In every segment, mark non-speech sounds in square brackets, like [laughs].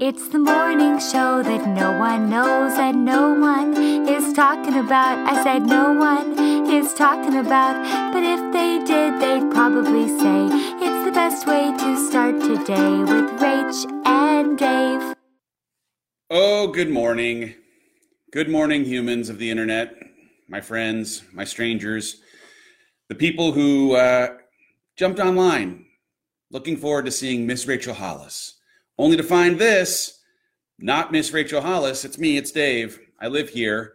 It's the morning show that no one knows and no one is talking about. I said no one is talking about, but if they did, they'd probably say it's the best way to start today with Rach and Dave. Oh, good morning. Good morning, humans of the internet, my friends, my strangers, the people who uh, jumped online looking forward to seeing Miss Rachel Hollis only to find this not Miss Rachel Hollis. It's me, it's Dave. I live here.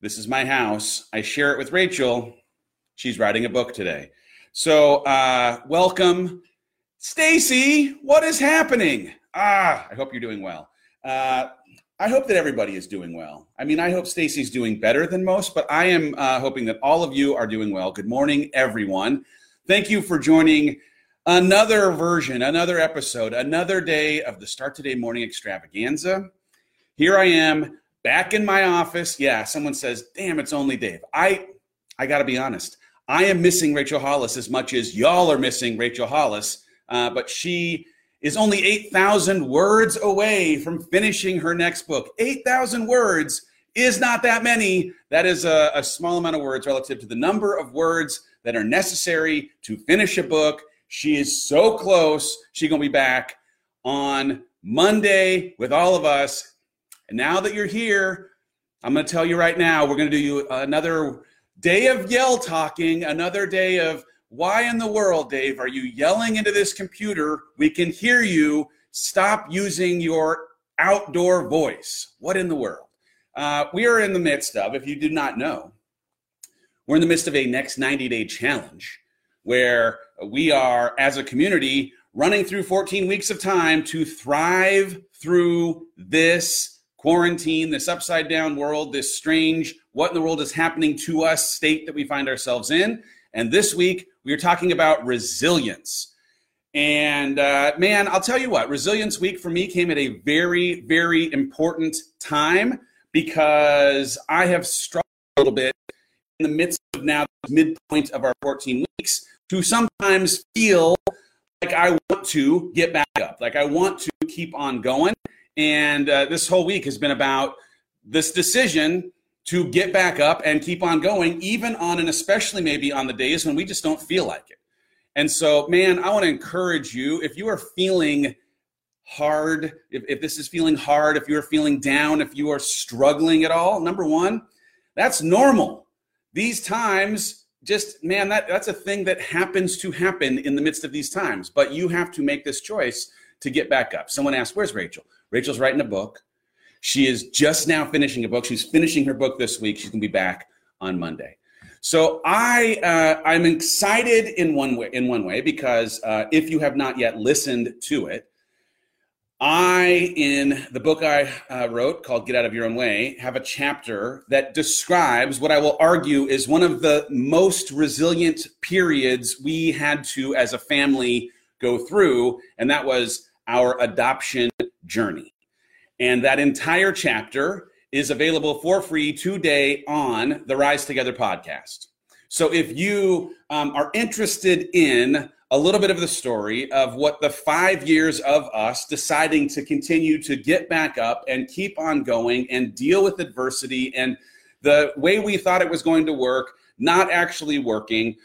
This is my house. I share it with Rachel. She's writing a book today. So, uh, welcome. Stacy, what is happening? Ah, I hope you're doing well. Uh, I hope that everybody is doing well. I mean, I hope Stacy's doing better than most, but I am uh, hoping that all of you are doing well. Good morning, everyone. Thank you for joining Another version, another episode, another day of the Start Today Morning Extravaganza. Here I am back in my office. Yeah, someone says, "Damn, it's only Dave." I I got to be honest. I am missing Rachel Hollis as much as y'all are missing Rachel Hollis, uh, but she is only 8,000 words away from finishing her next book. 8,000 words is not that many. That is a, a small amount of words relative to the number of words that are necessary to finish a book she is so close. She's going to be back on Monday with all of us. And now that you're here, I'm going to tell you right now, we're going to do you another day of yell talking, another day of why in the world, Dave, are you yelling into this computer? We can hear you. Stop using your outdoor voice. What in the world? Uh, we are in the midst of, if you did not know, we're in the midst of a next 90 day challenge where we are, as a community, running through 14 weeks of time to thrive through this quarantine, this upside down world, this strange, what in the world is happening to us state that we find ourselves in. And this week, we are talking about resilience. And uh, man, I'll tell you what, Resilience Week for me came at a very, very important time because I have struggled a little bit in the midst of now the midpoint of our 14 weeks to sometimes feel like I want to get back up, like I want to keep on going. And uh, this whole week has been about this decision to get back up and keep on going, even on and especially maybe on the days when we just don't feel like it. And so, man, I want to encourage you if you are feeling hard, if, if this is feeling hard, if you're feeling down, if you are struggling at all, number one, that's normal. These times just man that that's a thing that happens to happen in the midst of these times but you have to make this choice to get back up. Someone asked where's rachel? Rachel's writing a book. She is just now finishing a book. She's finishing her book this week. She's going to be back on monday. So i uh, i'm excited in one way in one way because uh, if you have not yet listened to it I, in the book I uh, wrote called Get Out of Your Own Way, have a chapter that describes what I will argue is one of the most resilient periods we had to, as a family, go through, and that was our adoption journey. And that entire chapter is available for free today on the Rise Together podcast. So if you um, are interested in a little bit of the story of what the five years of us deciding to continue to get back up and keep on going and deal with adversity and the way we thought it was going to work, not actually working.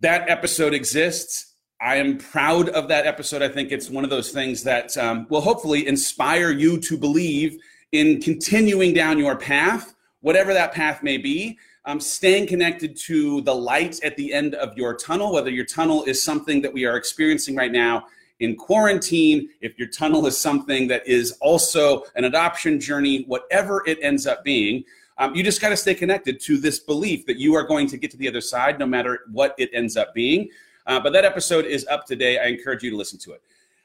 That episode exists. I am proud of that episode. I think it's one of those things that um, will hopefully inspire you to believe in continuing down your path, whatever that path may be, um, staying connected to the light at the end of your tunnel, whether your tunnel is something that we are experiencing right now in quarantine, if your tunnel is something that is also an adoption journey, whatever it ends up being, um, you just got to stay connected to this belief that you are going to get to the other side no matter what it ends up being. Uh, but that episode is up today. I encourage you to listen to it.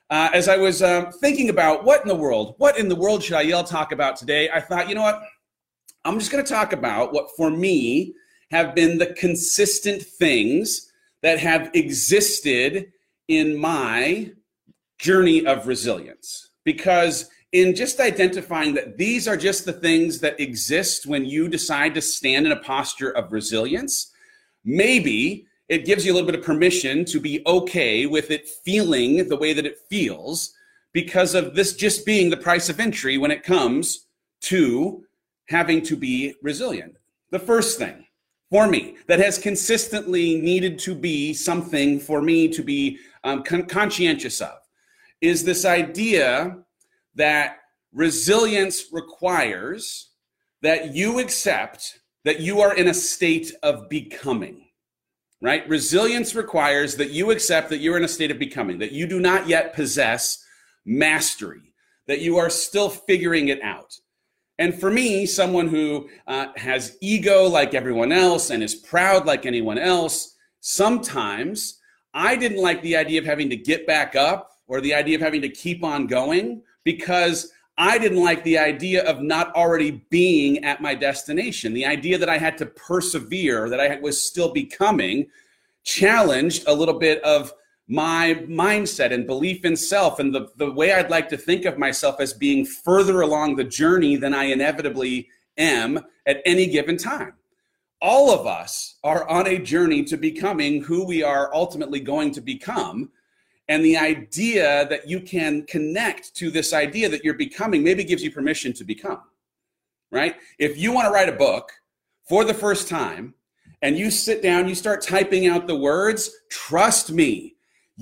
Uh, as I was um, thinking about what in the world, what in the world should I yell talk about today, I thought, you know what? I'm just going to talk about what for me have been the consistent things that have existed in my journey of resilience. Because in just identifying that these are just the things that exist when you decide to stand in a posture of resilience, maybe it gives you a little bit of permission to be okay with it feeling the way that it feels because of this just being the price of entry when it comes to having to be resilient. The first thing for me that has consistently needed to be something for me to be um, con- conscientious of is this idea that resilience requires that you accept that you are in a state of becoming right? Resilience requires that you accept that you're in a state of becoming, that you do not yet possess mastery, that you are still figuring it out. And for me, someone who uh, has ego like everyone else and is proud like anyone else, sometimes I didn't like the idea of having to get back up or the idea of having to keep on going because I didn't like the idea of not already being at my destination. The idea that I had to persevere, that I was still becoming, challenged a little bit of my mindset and belief in self and the, the way I'd like to think of myself as being further along the journey than I inevitably am at any given time. All of us are on a journey to becoming who we are ultimately going to become. And the idea that you can connect to this idea that you're becoming maybe gives you permission to become, right? If you want to write a book for the first time and you sit down, you start typing out the words, trust me,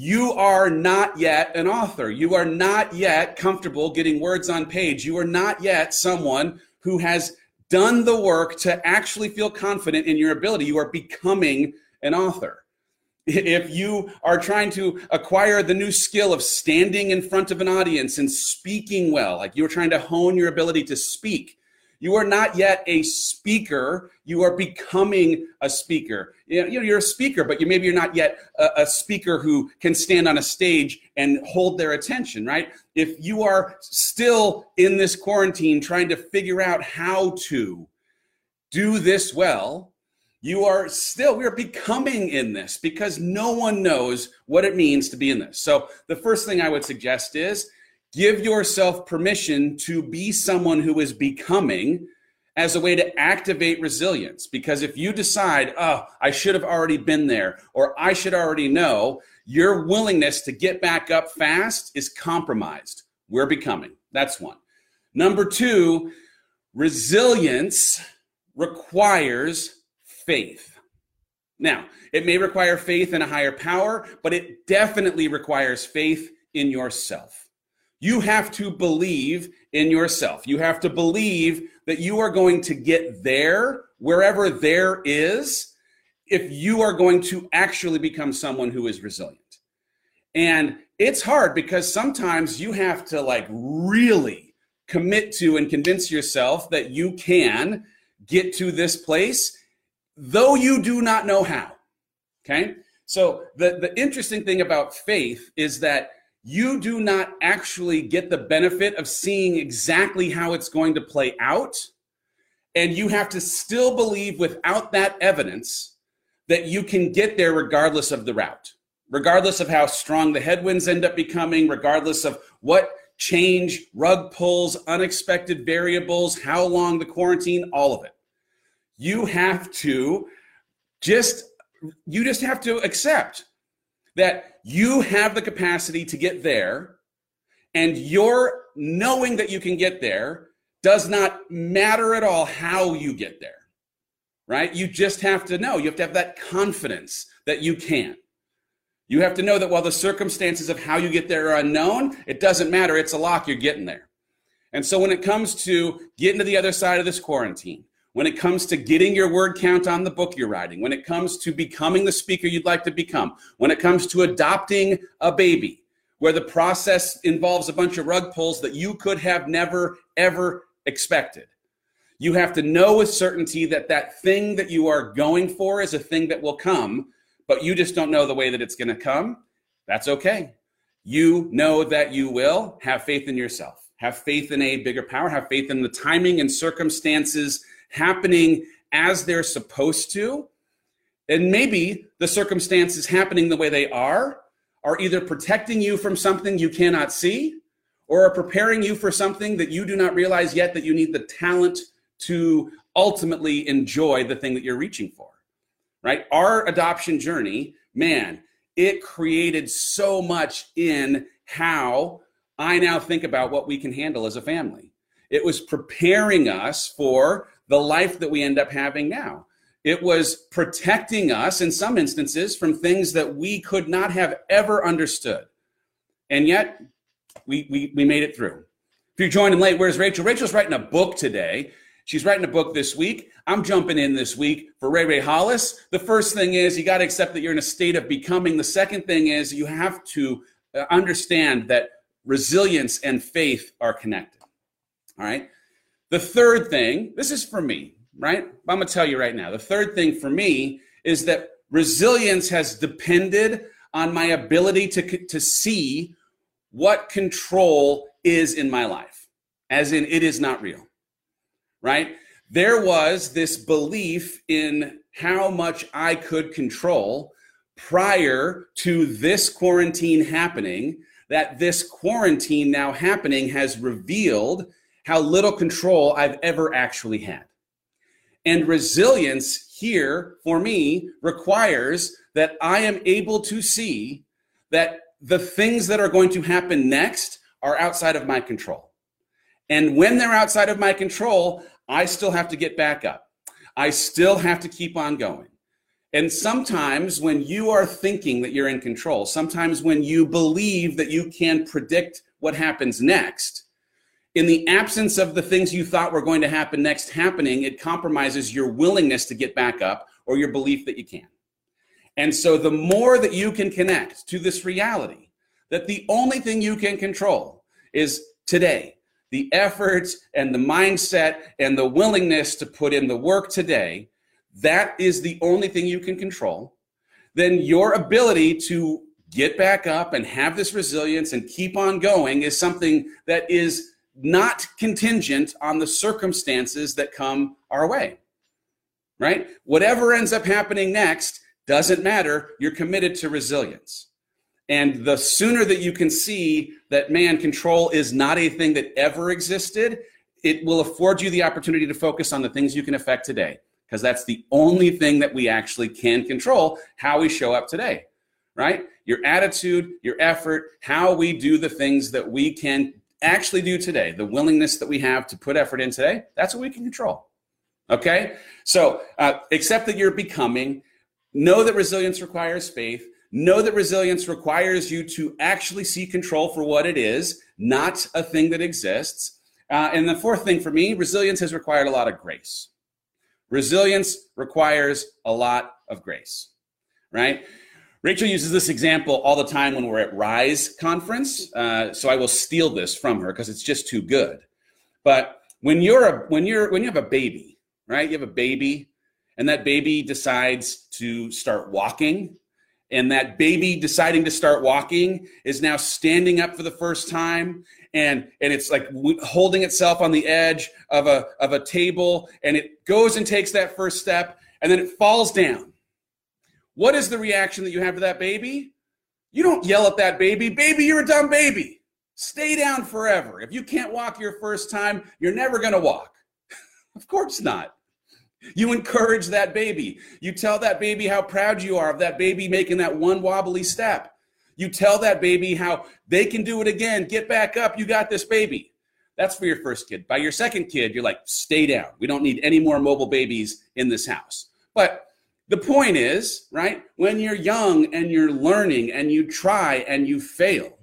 you are not yet an author. You are not yet comfortable getting words on page. You are not yet someone who has done the work to actually feel confident in your ability. You are becoming an author if you are trying to acquire the new skill of standing in front of an audience and speaking well, like you're trying to hone your ability to speak, you are not yet a speaker. You are becoming a speaker. You know, you're a speaker, but you maybe you're not yet a, a speaker who can stand on a stage and hold their attention, right? If you are still in this quarantine trying to figure out how to do this well, you are still we are becoming in this because no one knows what it means to be in this so the first thing i would suggest is give yourself permission to be someone who is becoming as a way to activate resilience because if you decide oh i should have already been there or i should already know your willingness to get back up fast is compromised we're becoming that's one number two resilience requires faith. Now, it may require faith in a higher power, but it definitely requires faith in yourself. You have to believe in yourself. You have to believe that you are going to get there, wherever there is, if you are going to actually become someone who is resilient. And it's hard because sometimes you have to like really commit to and convince yourself that you can get to this place though you do not know how. Okay? So the, the interesting thing about faith is that you do not actually get the benefit of seeing exactly how it's going to play out. And you have to still believe without that evidence that you can get there regardless of the route, regardless of how strong the headwinds end up becoming, regardless of what change, rug pulls, unexpected variables, how long the quarantine, all of it you have to just you just have to accept that you have the capacity to get there and your knowing that you can get there does not matter at all how you get there right? You just have to know. You have to have that confidence that you can. You have to know that while the circumstances of how you get there are unknown it doesn't matter. It's a lock. You're getting there. And so when it comes to getting to the other side of this quarantine when it comes to getting your word count on the book you're writing, when it comes to becoming the speaker you'd like to become, when it comes to adopting a baby, where the process involves a bunch of rug pulls that you could have never, ever expected. You have to know with certainty that that thing that you are going for is a thing that will come, but you just don't know the way that it's going to come. That's okay. You know that you will. Have faith in yourself. Have faith in a bigger power. Have faith in the timing and circumstances happening as they're supposed to. And maybe the circumstances happening the way they are are either protecting you from something you cannot see or are preparing you for something that you do not realize yet that you need the talent to ultimately enjoy the thing that you're reaching for. Right? Our adoption journey, man, it created so much in how I now think about what we can handle as a family. It was preparing us for the life that we end up having now. It was protecting us in some instances from things that we could not have ever understood. And yet, we, we, we made it through. If you're joining late, where's Rachel? Rachel's writing a book today. She's writing a book this week. I'm jumping in this week for Ray Ray Hollis. The first thing is you got to accept that you're in a state of becoming. The second thing is you have to uh, understand that resilience and faith are connected. All right. The third thing, this is for me, right? I'm going to tell you right now. The third thing for me is that resilience has depended on my ability to, to see what control is in my life, as in it is not real, right? There was this belief in how much I could control prior to this quarantine happening, that this quarantine now happening has revealed how little control I've ever actually had. And resilience here for me requires that I am able to see that the things that are going to happen next are outside of my control. And when they're outside of my control, I still have to get back up. I still have to keep on going. And sometimes when you are thinking that you're in control, sometimes when you believe that you can predict what happens next, in the absence of the things you thought were going to happen next happening, it compromises your willingness to get back up or your belief that you can. And so the more that you can connect to this reality, that the only thing you can control is today, the efforts and the mindset and the willingness to put in the work today, that is the only thing you can control, then your ability to get back up and have this resilience and keep on going is something that is not contingent on the circumstances that come our way. Right? Whatever ends up happening next doesn't matter. You're committed to resilience. And the sooner that you can see that man control is not a thing that ever existed, it will afford you the opportunity to focus on the things you can affect today. Because that's the only thing that we actually can control how we show up today, right? Your attitude, your effort, how we do the things that we can actually do today, the willingness that we have to put effort in today, that's what we can control. Okay? So uh, accept that you're becoming, know that resilience requires faith, know that resilience requires you to actually see control for what it is, not a thing that exists. Uh, and the fourth thing for me, resilience has required a lot of grace. Resilience requires a lot of grace, right? Rachel uses this example all the time when we're at Rise conference, uh, so I will steal this from her because it's just too good. But when you're a when you're when you have a baby, right? You have a baby, and that baby decides to start walking, and that baby deciding to start walking is now standing up for the first time, and and it's like holding itself on the edge of a of a table, and it goes and takes that first step, and then it falls down what is the reaction that you have to that baby? You don't yell at that baby, baby, you're a dumb baby. Stay down forever. If you can't walk your first time, you're never going to walk. [laughs] of course not. You encourage that baby. You tell that baby how proud you are of that baby making that one wobbly step. You tell that baby how they can do it again. Get back up. You got this baby. That's for your first kid. By your second kid, you're like, stay down. We don't need any more mobile babies in this house. But the point is, right, when you're young and you're learning and you try and you fail,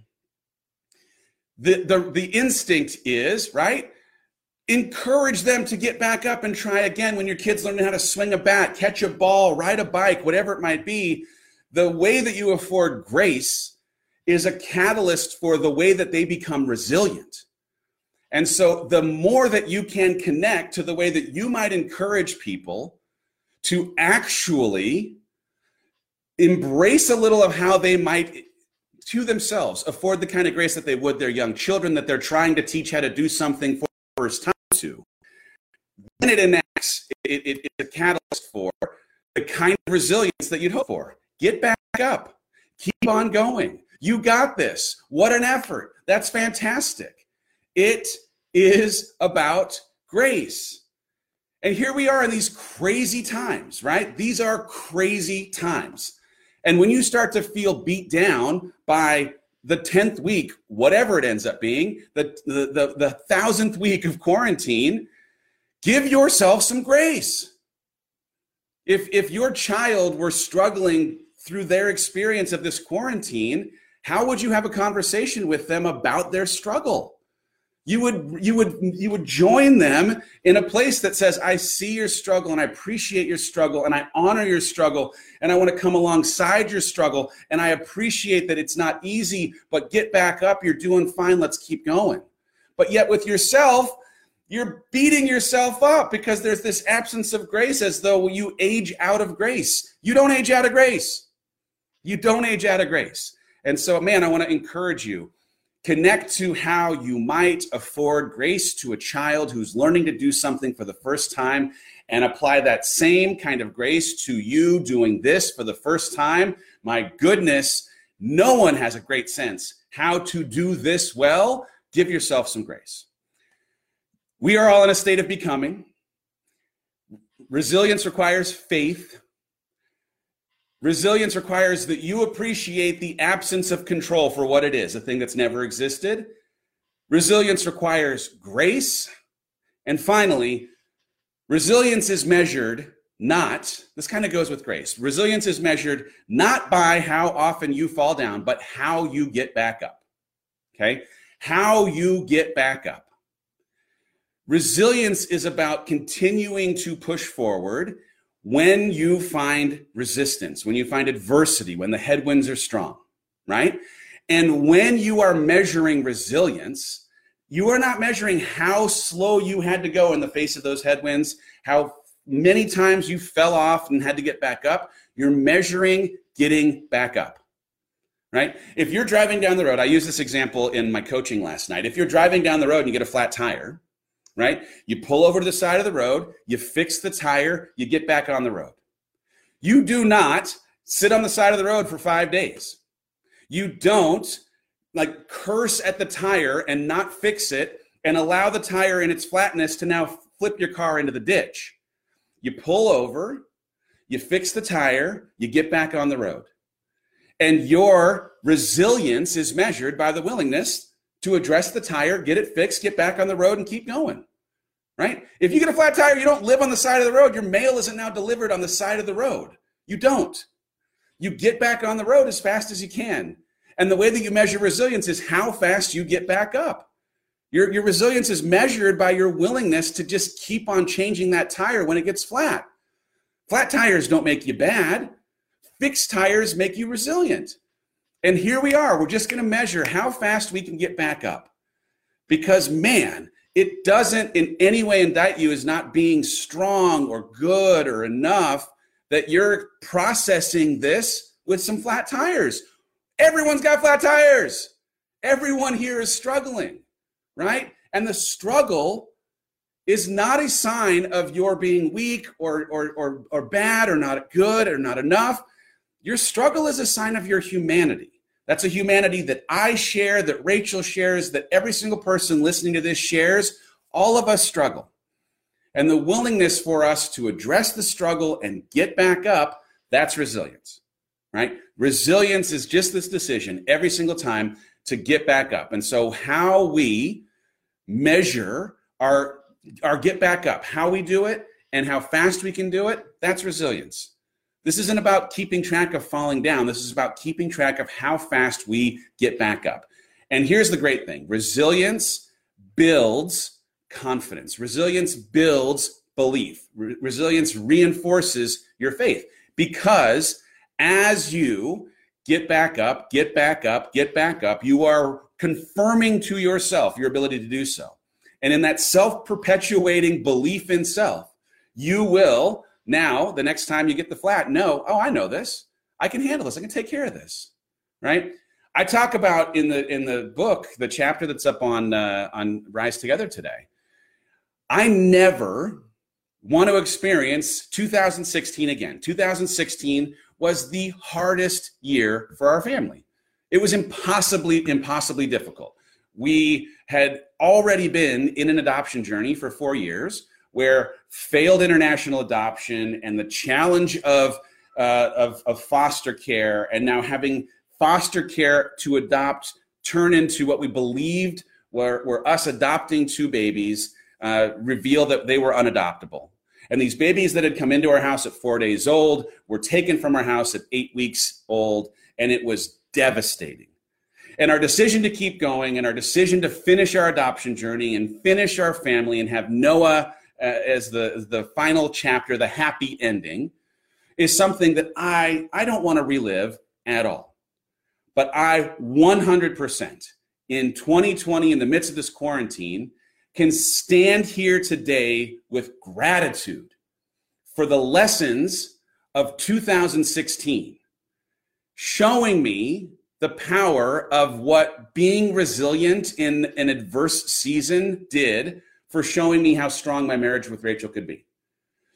the, the, the instinct is, right, encourage them to get back up and try again when your kids learning how to swing a bat, catch a ball, ride a bike, whatever it might be. The way that you afford grace is a catalyst for the way that they become resilient. And so the more that you can connect to the way that you might encourage people to actually embrace a little of how they might to themselves afford the kind of grace that they would their young children that they're trying to teach how to do something for the first time to. Then it enacts it, it, it's a catalyst for the kind of resilience that you'd hope for. Get back up. Keep on going. You got this. What an effort. That's fantastic. It is about grace and here we are in these crazy times, right? These are crazy times. And when you start to feel beat down by the 10th week, whatever it ends up being, the, the, the, the thousandth week of quarantine, give yourself some grace. If, if your child were struggling through their experience of this quarantine, how would you have a conversation with them about their struggle? You would you would you would join them in a place that says, I see your struggle and I appreciate your struggle and I honor your struggle and I want to come alongside your struggle and I appreciate that it's not easy, but get back up. You're doing fine. Let's keep going. But yet with yourself, you're beating yourself up because there's this absence of grace as though you age out of grace. You don't age out of grace. You don't age out of grace. And so, man, I want to encourage you connect to how you might afford grace to a child who's learning to do something for the first time and apply that same kind of grace to you doing this for the first time. My goodness, no one has a great sense how to do this well. Give yourself some grace. We are all in a state of becoming. Resilience requires faith. Resilience requires that you appreciate the absence of control for what it is, a thing that's never existed. Resilience requires grace. And finally, resilience is measured not, this kind of goes with grace. Resilience is measured not by how often you fall down, but how you get back up. Okay? How you get back up. Resilience is about continuing to push forward when you find resistance, when you find adversity, when the headwinds are strong, right? And when you are measuring resilience, you are not measuring how slow you had to go in the face of those headwinds, how many times you fell off and had to get back up. You're measuring getting back up, right? If you're driving down the road, I used this example in my coaching last night. If you're driving down the road and you get a flat tire, right? You pull over to the side of the road, you fix the tire, you get back on the road. You do not sit on the side of the road for five days. You don't like curse at the tire and not fix it and allow the tire in its flatness to now flip your car into the ditch. You pull over, you fix the tire, you get back on the road. And your resilience is measured by the willingness to address the tire, get it fixed, get back on the road, and keep going right? If you get a flat tire, you don't live on the side of the road. Your mail isn't now delivered on the side of the road. You don't. You get back on the road as fast as you can. And the way that you measure resilience is how fast you get back up. Your, your resilience is measured by your willingness to just keep on changing that tire when it gets flat. Flat tires don't make you bad. Fixed tires make you resilient. And here we are. We're just going to measure how fast we can get back up. Because, man, it doesn't in any way indict you as not being strong or good or enough that you're processing this with some flat tires. Everyone's got flat tires. Everyone here is struggling, right? And the struggle is not a sign of your being weak or, or, or, or bad or not good or not enough. Your struggle is a sign of your humanity. That's a humanity that I share, that Rachel shares, that every single person listening to this shares. All of us struggle. And the willingness for us to address the struggle and get back up, that's resilience, right? Resilience is just this decision every single time to get back up. And so, how we measure our, our get back up, how we do it, and how fast we can do it, that's resilience. This isn't about keeping track of falling down. This is about keeping track of how fast we get back up. And here's the great thing resilience builds confidence, resilience builds belief, Re- resilience reinforces your faith because as you get back up, get back up, get back up, you are confirming to yourself your ability to do so. And in that self perpetuating belief in self, you will now, the next time you get the flat, know, oh, I know this. I can handle this. I can take care of this. Right? I talk about in the in the book, the chapter that's up on uh, on Rise Together today. I never want to experience 2016 again. 2016 was the hardest year for our family. It was impossibly impossibly difficult. We had already been in an adoption journey for 4 years where failed international adoption and the challenge of, uh, of, of foster care and now having foster care to adopt turn into what we believed were, were us adopting two babies uh, reveal that they were unadoptable. And these babies that had come into our house at four days old were taken from our house at eight weeks old, and it was devastating. And our decision to keep going and our decision to finish our adoption journey and finish our family and have Noah uh, as the, the final chapter, the happy ending, is something that I, I don't want to relive at all. But I 100% in 2020, in the midst of this quarantine, can stand here today with gratitude for the lessons of 2016, showing me the power of what being resilient in an adverse season did for showing me how strong my marriage with Rachel could be,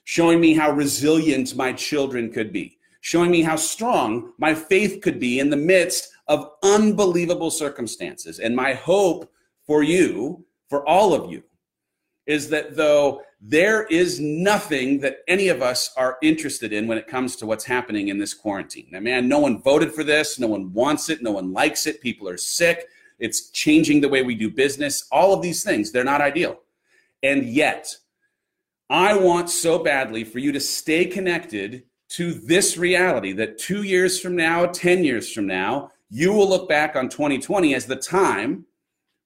showing me how resilient my children could be, showing me how strong my faith could be in the midst of unbelievable circumstances. And my hope for you, for all of you, is that though there is nothing that any of us are interested in when it comes to what's happening in this quarantine. Now, man, no one voted for this, no one wants it, no one likes it, people are sick, it's changing the way we do business, all of these things, they're not ideal. And yet, I want so badly for you to stay connected to this reality that two years from now, 10 years from now, you will look back on 2020 as the time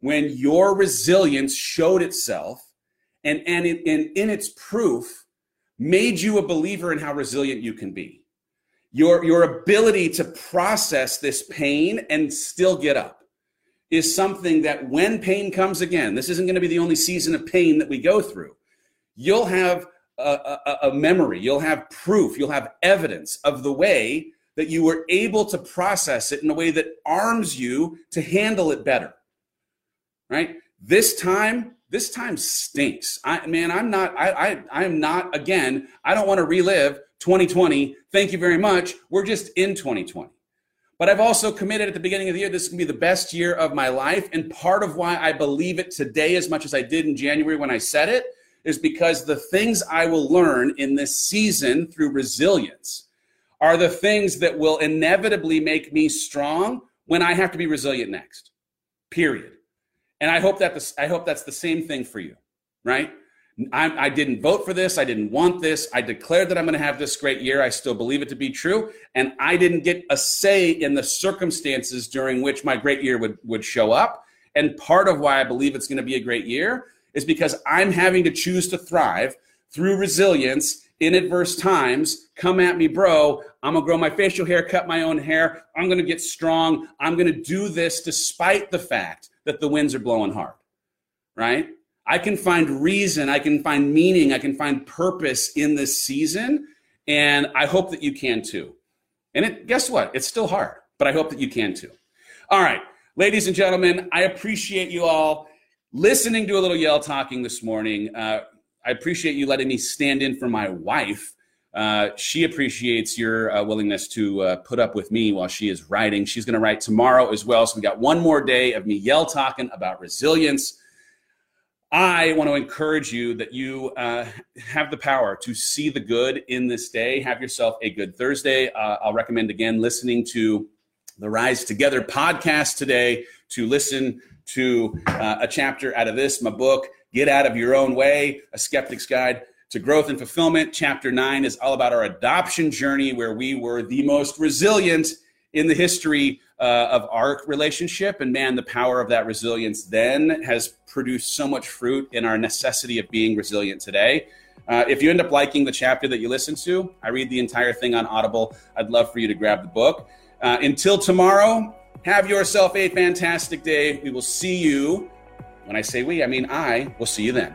when your resilience showed itself and, and, it, and in its proof made you a believer in how resilient you can be. Your, your ability to process this pain and still get up is something that when pain comes again, this isn't going to be the only season of pain that we go through. You'll have a, a, a, memory, you'll have proof, you'll have evidence of the way that you were able to process it in a way that arms you to handle it better. Right? This time, this time stinks. I man, I'm not, I, I, I am not, again, I don't want to relive 2020. Thank you very much. We're just in 2020. But I've also committed at the beginning of the year, this can be the best year of my life. And part of why I believe it today as much as I did in January when I said it is because the things I will learn in this season through resilience are the things that will inevitably make me strong when I have to be resilient next. Period. And I hope that this, I hope that's the same thing for you, right? I, I didn't vote for this. I didn't want this. I declared that I'm going to have this great year. I still believe it to be true. And I didn't get a say in the circumstances during which my great year would, would show up. And part of why I believe it's going to be a great year is because I'm having to choose to thrive through resilience in adverse times. Come at me, bro. I'm going to grow my facial hair, cut my own hair. I'm going to get strong. I'm going to do this despite the fact that the winds are blowing hard, right? I can find reason, I can find meaning, I can find purpose in this season. And I hope that you can too. And it, guess what? It's still hard, but I hope that you can too. All right, ladies and gentlemen, I appreciate you all listening to a little yell talking this morning. Uh, I appreciate you letting me stand in for my wife. Uh, she appreciates your uh, willingness to uh, put up with me while she is writing. She's going to write tomorrow as well. So we got one more day of me yell talking about resilience. I want to encourage you that you uh, have the power to see the good in this day. Have yourself a good Thursday. Uh, I'll recommend again listening to the Rise Together podcast today to listen to uh, a chapter out of this, my book, Get Out of Your Own Way, A Skeptic's Guide to Growth and Fulfillment. Chapter nine is all about our adoption journey, where we were the most resilient in the history uh, of our relationship. And man, the power of that resilience then has produced so much fruit in our necessity of being resilient today. Uh, if you end up liking the chapter that you listen to, I read the entire thing on Audible. I'd love for you to grab the book. Uh, until tomorrow, have yourself a fantastic day. We will see you. When I say we, I mean I will see you then.